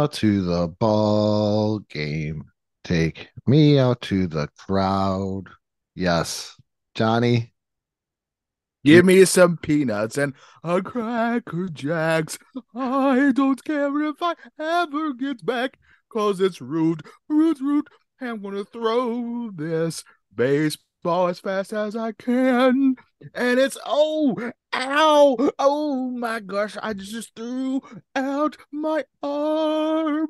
Out to the ball game. Take me out to the crowd. Yes, Johnny. Give me some peanuts and a cracker jacks. I don't care if I ever get back, cause it's root, root, root. I'm gonna throw this baseball as fast as I can. And it's oh, ow, oh my gosh, I just threw out my arm.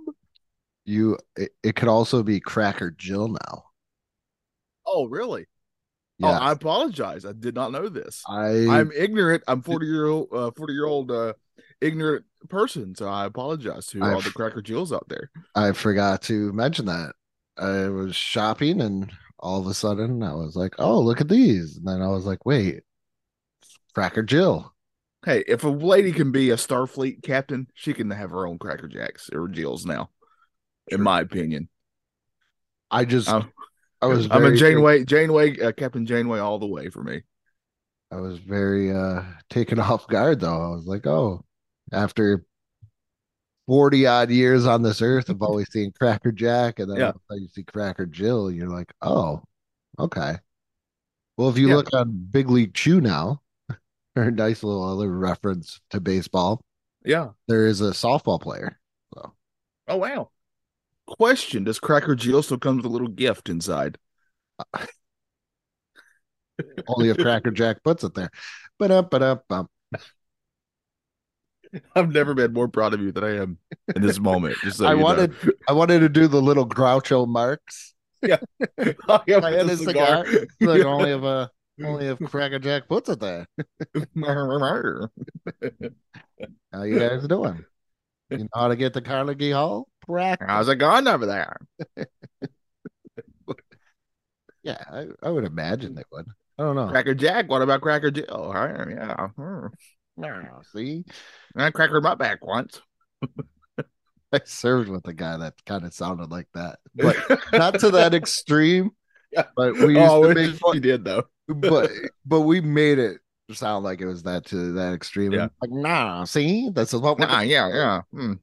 You it, it could also be Cracker Jill now. Oh, really? Yeah, Oh, I apologize. I did not know this. I, I'm ignorant. I'm 40 year old, uh, 40 year old, uh, ignorant person. So I apologize to all I've- the Cracker Jills out there. I forgot to mention that. I was shopping and all of a sudden I was like, "Oh, look at these." And then I was like, "Wait, Cracker Jill." Hey, if a lady can be a Starfleet captain, she can have her own Cracker Jacks or Jills now, in my opinion. I just I'm, I was I'm a Janeway, Janeway, uh, Captain Janeway all the way for me. I was very uh taken off guard though. I was like, "Oh, after 40 odd years on this earth of always seeing Cracker Jack and then Yeah. all of a sudden you see Cracker Jill, you're like, "Oh, okay." Well, if you Yeah. look on Big League Chew now, a nice little other reference to baseball, Yeah. there is a softball player. So Oh wow. Question: Does Cracker Jill still come with a little gift inside? only if Cracker Jack puts it there. But up, but up, bump. I've never been more proud of you than I am in this moment. Just so I you know. wanted I wanted to do the little Groucho Marx. I have I had a a cigar. Like only if a only if Cracker Jack puts it there. How you guys doing? You know how to get to Carnegie Hall? Crack. How's it going over there? Yeah, I, I would imagine they would. I don't know. Cracker Jack. What about Cracker Jill? Huh? Yeah. hmm. Yeah, See, I crackered my back once. I served with a guy that kind of sounded like that, but not to that extreme. Yeah. But we used oh, to make fun. you did though. but but we made it sound like it was that to that extreme. Yeah. Like, nah, see, that's what Nah, yeah, yeah. Hmm.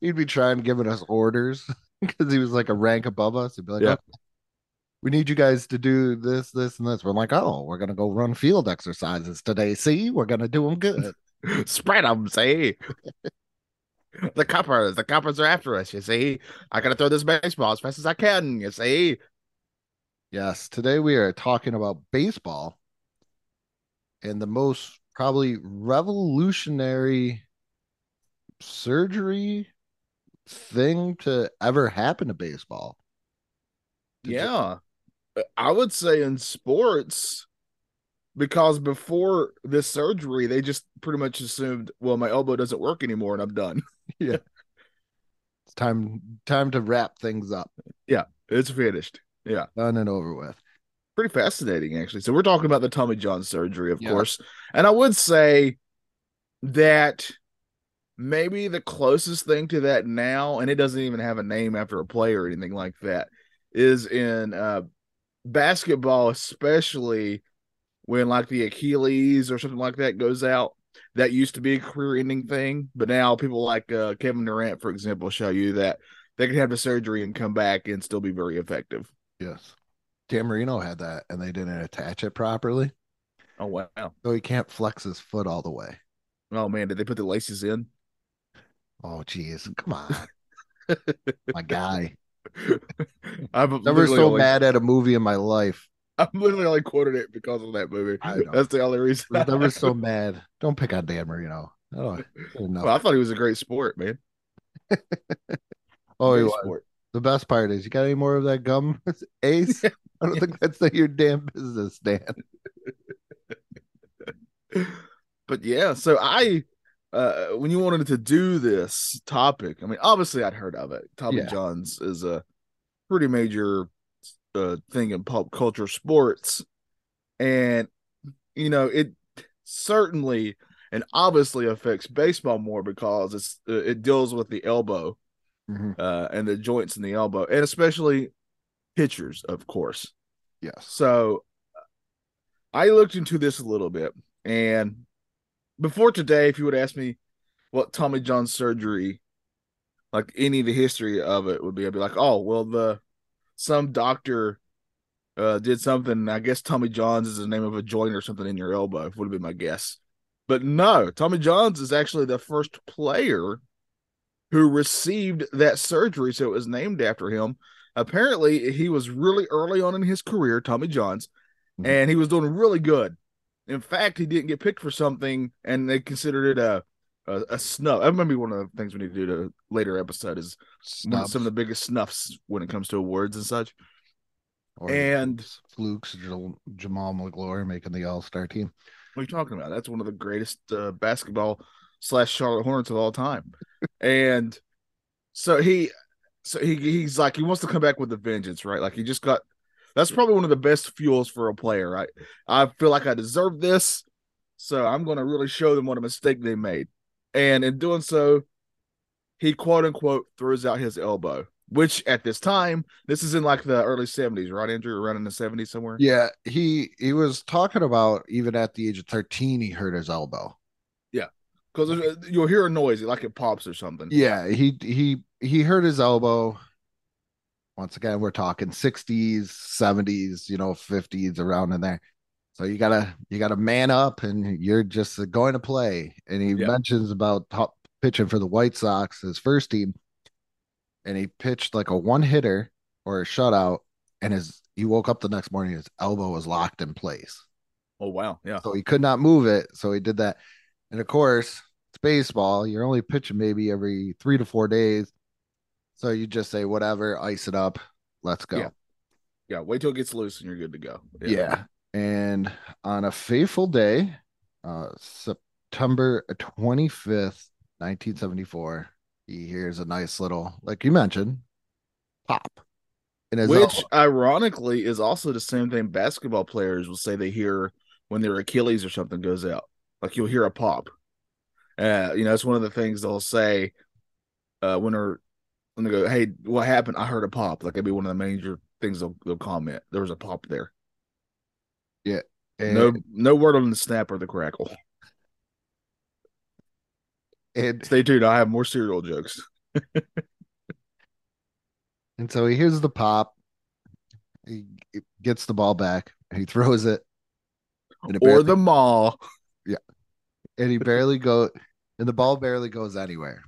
He'd be trying giving us orders because he was like a rank above us. He'd be like, Yeah. "Okay, we need you guys to do this, this, and this. We're like, oh, we're gonna go run field exercises today. See, we're gonna do them good. Spread them, see. the coppers, the coppers are after us. You see, I gotta throw this baseball as fast as I can. You see, yes, today we are talking about baseball and the most probably revolutionary surgery thing to ever happen to baseball. Did you- yeah. I would say in sports, because before this surgery, they just pretty much assumed, well, my elbow doesn't work anymore and I'm done. Yeah. It's time time to wrap things up. Yeah, it's finished. Yeah. Done and over with. pretty fascinating actually so we're talking about the tommy john surgery of Yeah. course and i would say that maybe the closest thing to that now and it doesn't even have a name after a player or anything like that is in uh basketball especially when like the achilles or something like that goes out that used to be a career ending thing but now people like uh, kevin durant for example show you that they can have the surgery and come back and still be very effective Yes. Dan Marino had that and they didn't attach it properly. oh wow So he can't flex his foot all the way. Oh man, did they put the laces in? Oh geez. Come on. My guy. I'm Never so only, mad at a movie in my life. I'm literally only quoted it because of that movie. That's the only reason. I was never so mad. Don't pick on Dan Marino. Oh, well, I thought he was a great sport, man. oh, he was. sport. The best part is you got any more of that gum, Ace? I don't think that's your damn business, Dan. but yeah, so I uh when you wanted to do this topic, I mean, obviously I'd heard of it. Tommy Yeah. Johns is a pretty major uh thing in pop culture sports. And you know, it certainly and obviously affects baseball more because it's uh, it deals with the elbow Mhm. uh and the joints in the elbow and especially pitchers, of course. Yes. So I looked into this a little bit, and before today, if you would ask me what Tommy John surgery, like any of the history of it would be, I'd be like, oh, well, the some doctor uh did something. I guess Tommy John's is the name of a joint or something in your elbow, would have been my guess. But no, Tommy John's is actually the first player who received that surgery, so it was named after him. Apparently, he was really early on in his career, Tommy John's, Mhm. and he was doing really good. In fact, he didn't get picked for something, and they considered it a a, a snuff. That might be one of the things we need to do to later episode is one some of the biggest snuffs when it comes to awards and such. or and- flukes, Jamaal Magloire making the All Star team. What are you talking about? That's one of the greatest uh, basketball slash Charlotte Hornets of all time. and so he, so he he's like he wants to come back with a vengeance, right? Like he just got. That's probably one of the best fuels for a player, right? I feel like I deserve this, so I'm going to really show them what a mistake they made. And in doing so, he quote unquote throws out his elbow, which at this time, this is in like the early 70s, right, Andrew? Around in the 70s somewhere. Yeah, he he was talking about even at the age of thirteen, he hurt his elbow. Yeah, because you'll hear a noise, like it pops or something. Yeah, he he he hurt his elbow. Once again, we're talking 60s, 70s, you know, 50s around in there. So you gotta you gotta man up and you're just going to play. And he Yeah. mentions about top pitching for the White Sox, his first team, and he pitched like a one hitter or a shutout, and his he woke up the next morning, his elbow was locked in place. Oh wow, yeah. So he could not move it. So he did that. And of course, it's baseball. You're only pitching maybe every three to four days. So you just say, whatever, ice it up. Let's go. Yeah. Yeah, wait till it gets loose and you're good to go. Yeah. And on a fateful day, uh, September 25th, 1974, he hears a nice little, like you mentioned, pop. Which ironically is also the same thing basketball players will say they hear when their Achilles or something goes out. Like you'll hear a pop. Uh, you know, it's one of the things they'll say uh when they're when they go, Hey, what happened? I heard a pop. Like it'd be one of the major things they'll they'll comment. There was a pop there. Yeah. And, No no word on the snap or the crackle. and Stay tuned, I have more cereal jokes. And so he hears the pop. He gets the ball back. He throws it. And it Or the maw. Yeah. And he barely go and the ball barely goes anywhere.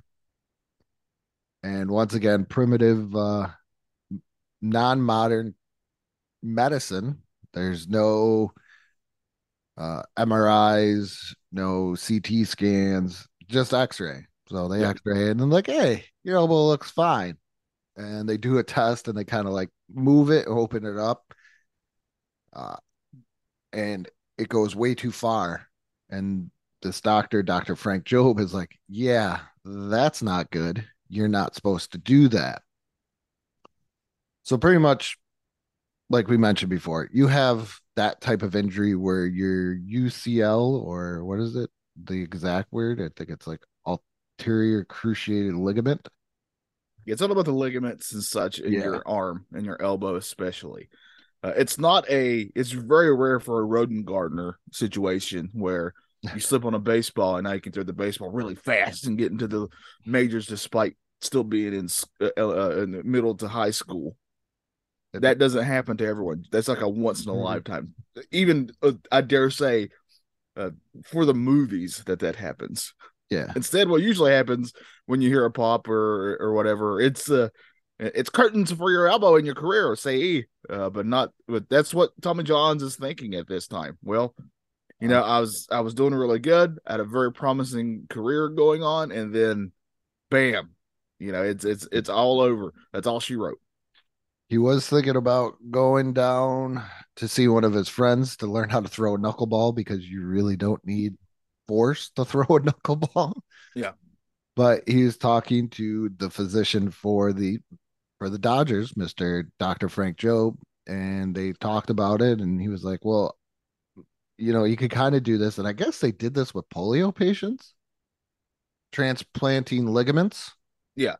And once again, primitive uh non-modern medicine. There's no uh MRIs, no CT scans, just x-ray. So they Yeah. x-ray and then like, hey, your elbow looks fine. And they do a test and they kind of like move it, open it up. Uh and it goes way too far. And this doctor, Dr. Frank Jobe, is like, yeah, that's not good. You're not supposed to do that. So, pretty much, like we mentioned before, you have that type of injury where your UCL, or what is it? The exact word? I think it's like anterior cruciated ligament. It's all about the ligaments and such in Yeah. your arm and your elbow, especially. Uh, it's not a. It's very rare for a Rowengartner situation where you slip on a baseball and now you can throw the baseball really fast and get into the majors despite still being in uh, uh, in the middle to high school. That doesn't happen to everyone. That's like a once in a Mhm. lifetime. Even uh, I dare say, uh, for the movies that that happens. Yeah. Instead, what usually happens when you hear a pop or or whatever, it's uh it's curtains for your elbow in your career, say, uh, but not. But that's what Tommy Johns is thinking at this time. Well, you know, I was I was doing really good, I had a very promising career going on, and then, bam, you know, it's it's it's all over. That's all she wrote. He was thinking about going down to see one of his friends to learn how to throw a knuckleball because you really don't need force to throw a knuckleball. Yeah. But he was talking to the physician for the for the Dodgers, Mr. Dr. Frank Jobe, and they talked about it and he was like, "Well, you know, you could kind of do this and I guess they did this with polio patients transplanting ligaments." Yeah.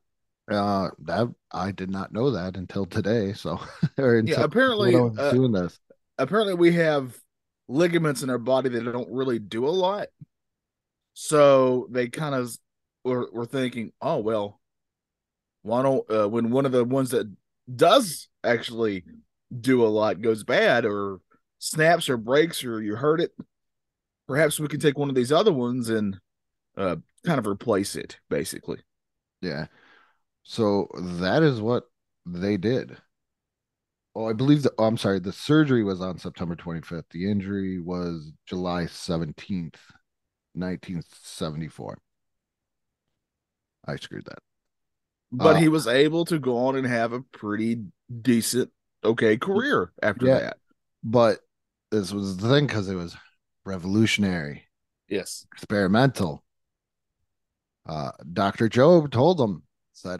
Uh that I did not know that until today, so or until yeah, apparently when I was uh, doing this. apparently we have ligaments in our body that don't really do a lot. So they kind of were, were thinking, oh well, why don't uh, when one of the ones that does actually do a lot goes bad or snaps or breaks or you hurt it, perhaps we can take one of these other ones and uh, kind of replace it, basically. Yeah. So that is what they did. Oh, I believe the oh, I'm sorry, the surgery was on September 25th. The injury was July 17th, 1974. I screwed that. But Uh, he was able to go on and have a pretty decent, okay career after Yeah. that. But this was the thing because it was revolutionary, Yes. experimental. Uh, Dr. Jobe told him, said,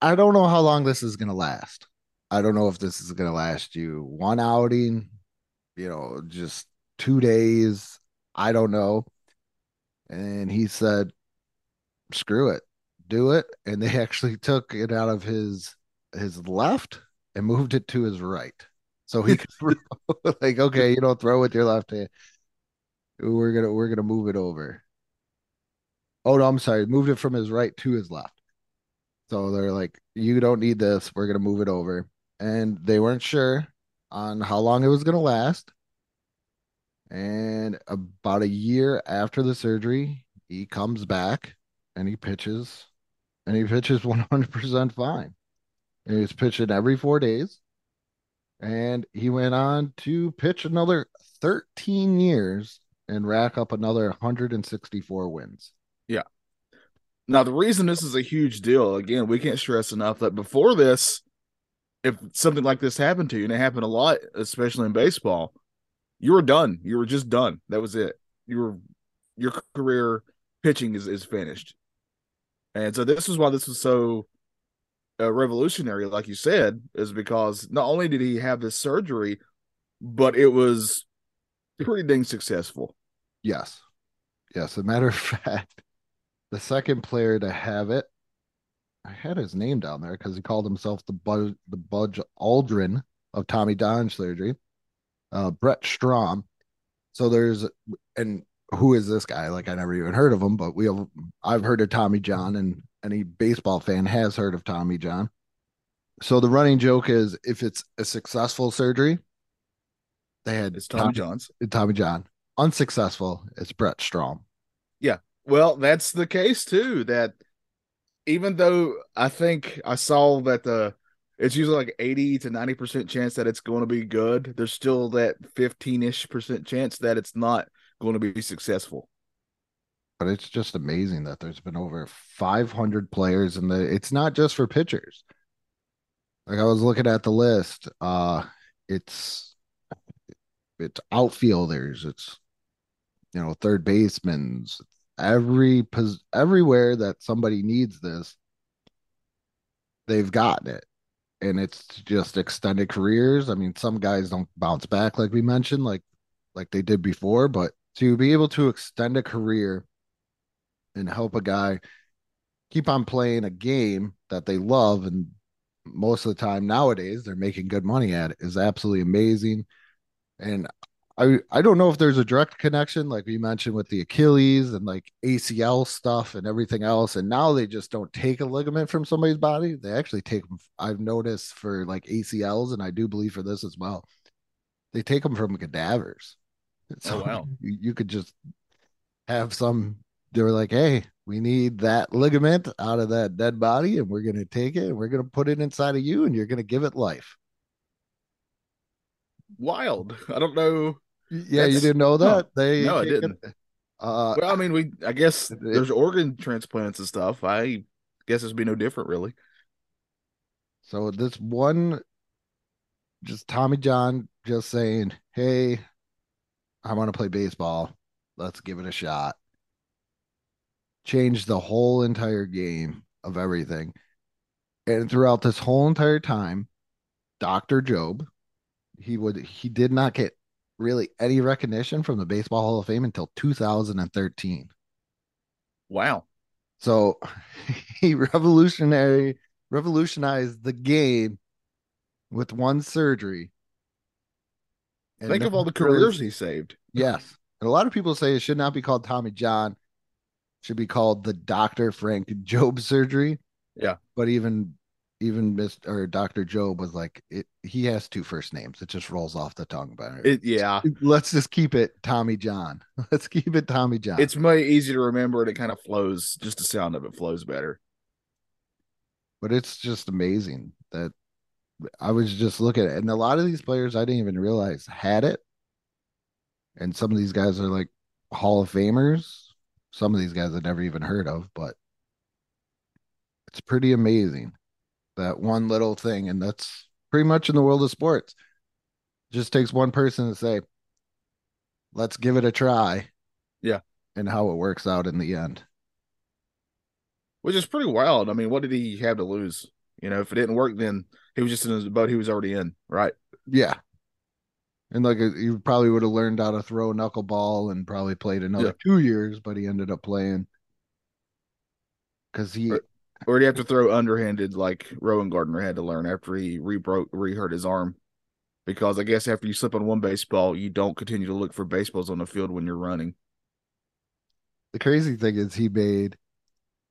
I don't know how long this is going to last. I don't know if this is going to last you one outing, you know, just two days. I don't know. And he said, screw it, do it. And they actually took it out of his his left and moved it to his right. So he could throw, like, okay, you don't throw with your left hand. We're gonna we're gonna move it over. Oh no, I'm sorry, moved it from his right to his left. So they're like, you don't need this. We're gonna move it over. And they weren't sure on how long it was gonna last. And about a year after the surgery, he comes back and he pitches, and he pitches 100% fine. And he was pitching every four days. And he went on to pitch another 13 years and rack up another 164 wins. Yeah. Now, the reason this is a huge deal, again, we can't stress enough that before this, if something like this happened to you, and it happened a lot, especially in baseball, you were done. You were just done. That was it. You were your career pitching is, is finished. And so this is why this was so uh, revolutionary, like you said, is because not only did he have this surgery, but it was pretty dang successful. Yes. Yes. A matter of fact, the second player to have it, I had his name down there because he called himself the Bud, the Buzz Aldrin of Tommy John surgery, uh, Brent Strom. So there's, and who is this guy? Like I never even heard of him, but we have, I've heard of Tommy John, and any baseball fan has heard of Tommy John. So the running joke is if it's a successful surgery, they had It's Tommy John's. Tommy John. Unsuccessful, it's Brent Strom. Yeah. Well, that's the case too. That even though I think I saw that the it's usually like 80 to 90 percent chance that it's going to be good, there's still that 15 ish percent chance that it's not going to be successful. But it's just amazing that there's been over 500 players, and it's not just for pitchers. Like I was looking at the list, uh, it's it's outfielders, it's you know third basemen, every everywhere that somebody needs this, they've gotten it. And it's just extended careers. I mean, some guys don't bounce back like we mentioned, like like they did before, but to be able to extend a career and help a guy keep on playing a game that they love and most of the time nowadays they're making good money at it is absolutely amazing. And I I don't know if there's a direct connection, like we mentioned with the Achilles and like ACL stuff and everything else. And now they just don't take a ligament from somebody's body; they actually take them. I've noticed for like ACLs, and I do believe for this as well. They take them from cadavers. Oh, so Oh, wow. you, you could just have some. They were like, "Hey, we need that ligament out of that dead body, and we're gonna take it and we're gonna put it inside of you, and you're gonna give it life." Wild. I don't know. Yeah, you didn't know no. that? they No, I didn't. Uh, Well, I mean, we I guess It- there's organ transplants and stuff. I guess it's be no different, really. so this one, just Tommy John, just saying, "Hey, I want to play baseball. Let's give it a shot." Changed the whole entire game of everything. And throughout this whole entire time, Dr. Jobe, he would he did not get really any recognition from the Baseball Hall of Fame until 2013. Wow. So he revolutionary revolutionized the game with one surgery. And Think of all the careers he saved. Yes. And a lot of people say it should not be called Tommy John. Should be called the Dr. Frank Jobe surgery. Yeah. But even even Mr. or Dr. Jobe was like it he has two first names. It just rolls off the tongue better. It, yeah. Let's just keep it Tommy John. Let's keep it Tommy John. It's way easier to remember and it kind of flows. Just the sound of it flows better. but it's just amazing that I was just looking at it. And a lot of these players I didn't even realize had it. And some of these guys are like Hall of Famers. Some of these guys I've never even heard of, but it's pretty amazing that one little thing. And that's pretty much in the world of sports. Just takes one person to say, let's give it a try. Yeah. And how it works out in the end. Which is pretty wild. I mean, what did he have to lose? You know, if it didn't work, then he was just in his boat he was already in, right? Yeah. And like he probably would have learned how to throw a knuckleball and probably played another Yeah. two years, but he ended up playing because he. Or did he have to throw underhanded like Rowengartner had to learn after he re-broke re-hurt his arm? Because I guess after you slip on one baseball, you don't continue to look for baseballs on the field when you're running. the crazy thing is he made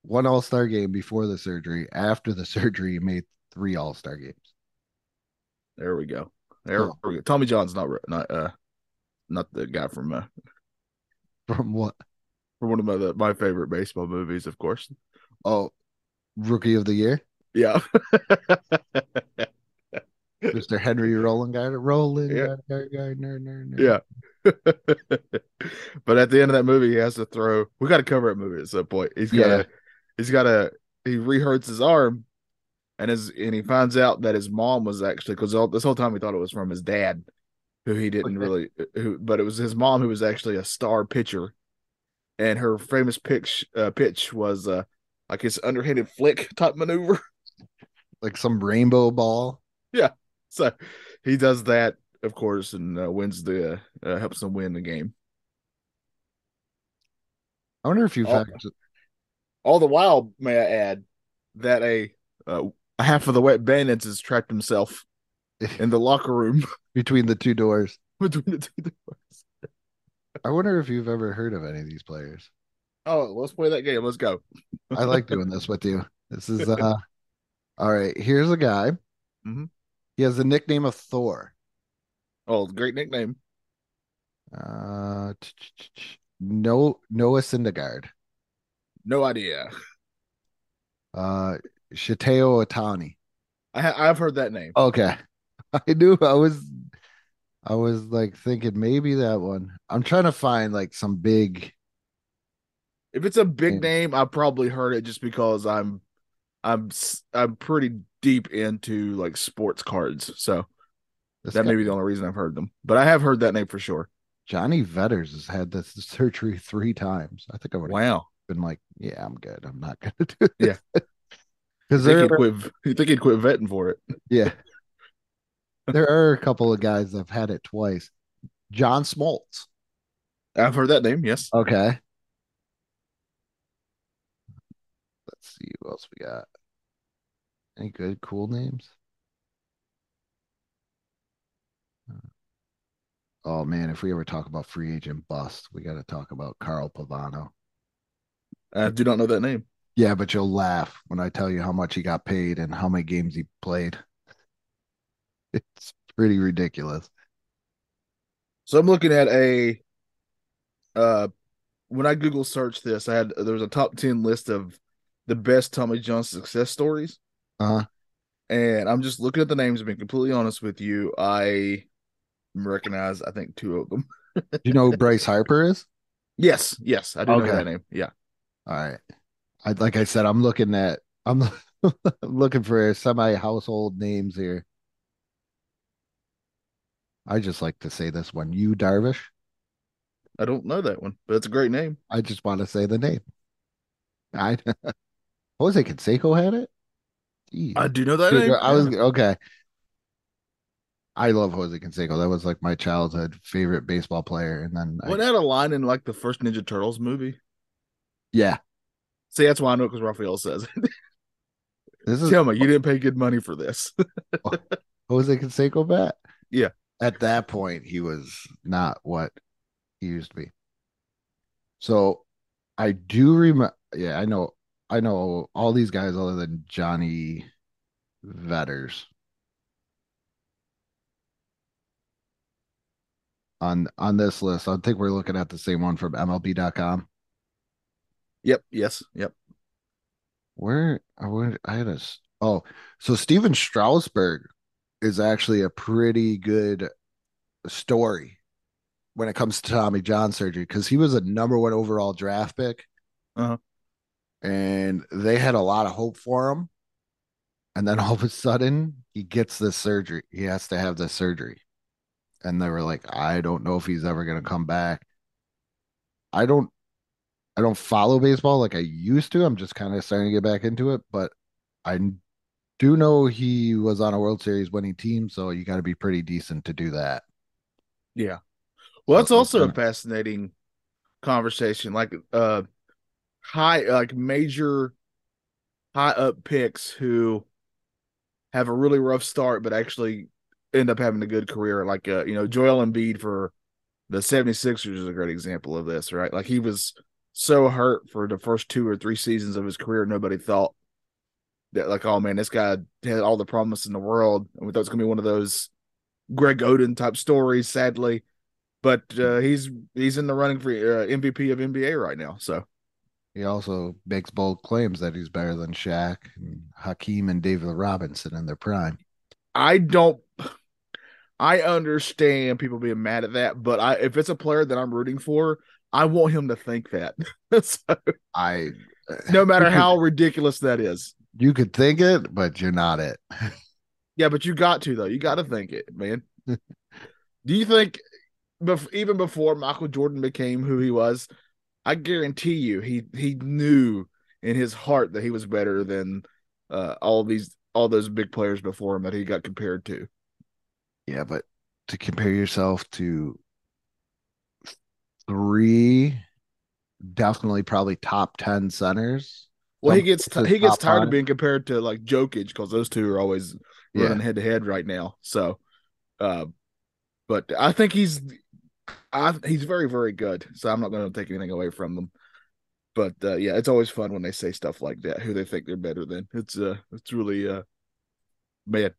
one all star game before the surgery. After the surgery, he made three all star games. There we go. There Cool. we go. Tommy John's not not uh not the guy from uh From what? from one of my the, my favorite baseball movies, of course. Oh, rookie of the year, Yeah. Mr. Henry Roland Gardner. Roland Yeah. Gardner, Gardner, Gardner. Yeah. but at the end of that movie, he has to throw. We got to cover that movie at some point. He's got to. Yeah. He's got to. He rehurts his arm, and his and he finds out that his mom was actually because this whole time he thought it was from his dad, who he didn't really. Who, but it was his mom who was actually a star pitcher, and her famous pitch uh, pitch was uh like his underhanded flick type maneuver. Like some rainbow ball. Yeah, so he does that, of course, and uh, wins the uh, helps them win the game. I wonder if you've actually, All the while, may I add, that a uh, half of the wet bandits has trapped himself in the locker room between the two doors. between the two doors. I wonder if you've ever heard of any of these players. Oh, let's play that game. Let's go. I like doing this with you. This is uh all right. Here's a guy. Mhm. He has the nickname of Thor. Oh, great nickname. Uh no Noah Syndergaard. No idea. Uh Shohei Otani. I ha- I've heard that name. Okay. I knew I was I was like thinking maybe that one. I'm trying to find like some big If it's a big name, I probably heard it just because I'm I'm I'm pretty deep into like sports cards, so this that guy, may be the only reason I've heard them. But I have heard that name for sure. Jonny Venters has had this surgery three times. I think I would have Wow. been like, yeah, I'm good. I'm not gonna do this. Yeah. Because You there think, he'd quit, you think he'd quit vetting for it? yeah. there are a couple of guys that have had it twice. John Smoltz. I've heard that name. Yes. Okay. Let's see who else we got. Any good cool names? Uh, oh man, if we ever talk about free agent bust, we got to talk about Carl Pavano. I do not know that name. Yeah, but you'll laugh when I tell you how much he got paid and how many games he played. It's pretty ridiculous. So I'm looking at a uh when I Google search this, I had there was a top 10 list of the best Tommy John success stories. Uh-huh. And I'm just looking at the names and being completely honest with you. I recognize I think two of them. Do you know who Bryce Harper is? Yes, yes, I do know that name. Yeah. All right. I like I said, I'm looking at I'm looking for semi household names here. I just like to say this one, Yu Darvish. I don't know that one, but it's a great name. I just want to say the name. I Jose Canseco had it. Jeez. I do know that Dude, name. I was okay. I love Jose Canseco. That was like my childhood favorite baseball player. And then, I- Wasn't that a line in like the first Ninja Turtles movie? yeah, See, that's why I know because Raphael says it. this is Tell me, you didn't pay good money for this. Jose Canseco bat. Yeah. At that point, he was not what he used to be. So I do remember. Yeah, I know. I know all these guys other than Jonny Venters. On on this list, I think we're looking at the same one from MLB.com. yep. Yes. Yep. Where I would I had a oh so Stephen Strasburg is actually a pretty good story when it comes to Tommy John surgery because he was a number one overall draft pick, Uh-huh. and they had a lot of hope for him, and then all of a sudden he gets this surgery. He has to have this surgery, and they were like, I don't know if he's ever going to come back. I don't I don't follow baseball like I used to. I'm just kind of starting to get back into it, but I do know he was on a World Series winning team, so you got to be pretty decent to do that. Yeah. Well, that's So- also a fascinating conversation. Like uh high like major high up picks who have a really rough start but actually end up having a good career. Like uh, you know, Joel Embiid for the 76ers is a great example of this, right? Like he was so hurt for the first two or three seasons of his career, nobody thought that like, oh man, this guy had all the promise in the world. And we thought it was gonna be one of those Greg Oden type stories, sadly. But uh, he's he's in the running for uh, MVP of NBA right now. So He also makes bold claims that he's better than Shaq and Hakeem and David Robinson in their prime. I don't. I understand people being mad at that, but I if it's a player that I'm rooting for, I want him to think that. so, I no matter how ridiculous that is. you could think it, but you're not it. Yeah, but you got to though. You got to think it, man. Do you think, bef- even before Michael Jordan became who he was, I guarantee you he he knew in his heart that he was better than uh, all these all those big players before him that he got compared to. Yeah, but to compare yourself to three, definitely probably top 10 centers. Well, he gets places he gets tired of being compared to like Jokic because those two are always Yeah. running head to head right now. So, uh, but I think he's I he's very very good. So I'm not going to take anything away from them. But uh, yeah, it's always fun when they say stuff like that. Who they think they're better than. It's uh it's really uh man.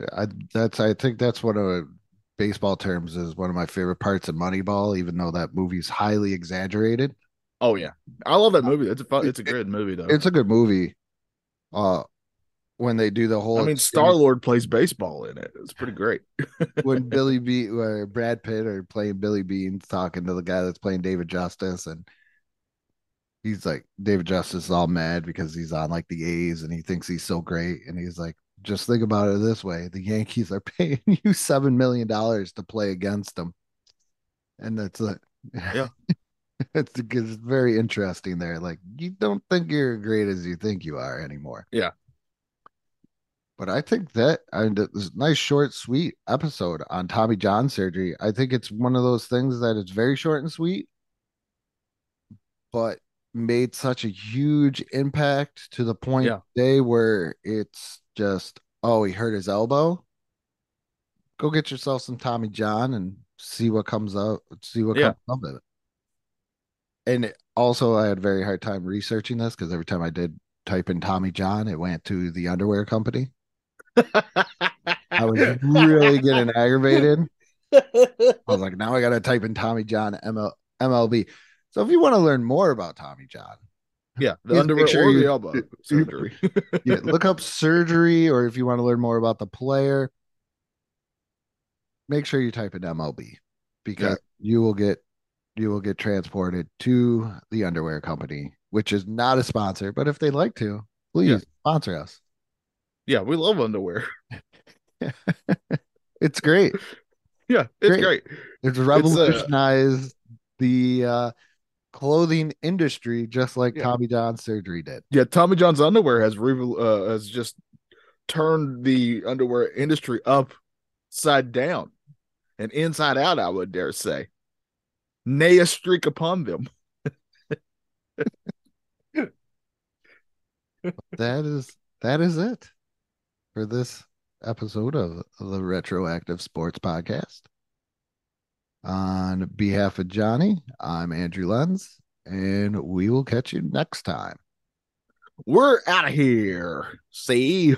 Yeah, I that's I think that's one of baseball terms is one of my favorite parts of Moneyball, even though that movie's highly exaggerated. Oh yeah, I love that movie. It's a fun. It's a great movie though. It's a good movie. Uh when they do the whole I mean, Star Lord plays baseball in it. It's pretty great. when Billy B or Brad Pitt are playing Billy Beane's talking to the guy that's playing David Justice and he's like David Justice is all mad because he's on like the A's and he thinks he's so great and he's like just think about it this way the Yankees are paying you seven million dollars to play against them and that's like Yeah. it's, it's very interesting there like you don't think you're as great as you think you are anymore Yeah. but I think that I mean, this nice, short, sweet episode on Tommy John surgery. I think it's one of those things that it's very short and sweet, but made such a huge impact to the point Yeah. today where it's just, oh, he hurt his elbow. Go get yourself some Tommy John and see what comes out. See what Yeah. comes of it. And it- also, I had a very hard time researching this because every time I did type in Tommy John, it went to the underwear company. I was really getting aggravated. I was like, now I got to type in Tommy John ML, MLB. So if you want to learn more about Tommy John, yeah, the Please underwear sure or you- the elbow surgery. yeah, look up surgery, or if you want to learn more about the player, make sure you type in MLB because you will get you will get transported to the underwear company, which is not a sponsor, but if they'd like to, please Yeah. sponsor us. yeah, we love underwear. It's great. Yeah, it's Great. great. It's uh, revolutionized the uh clothing industry, just like Yeah. Tommy John surgery did. Yeah, Tommy John's underwear has uh, has just turned the underwear industry upside down and inside out. I would dare say, nay a streak upon them. That is that is it for this episode of the Retroactive Sports Podcast. On behalf of Johnny, I'm Andrew Lenz, and we will catch you next time. We're out of here. See. you.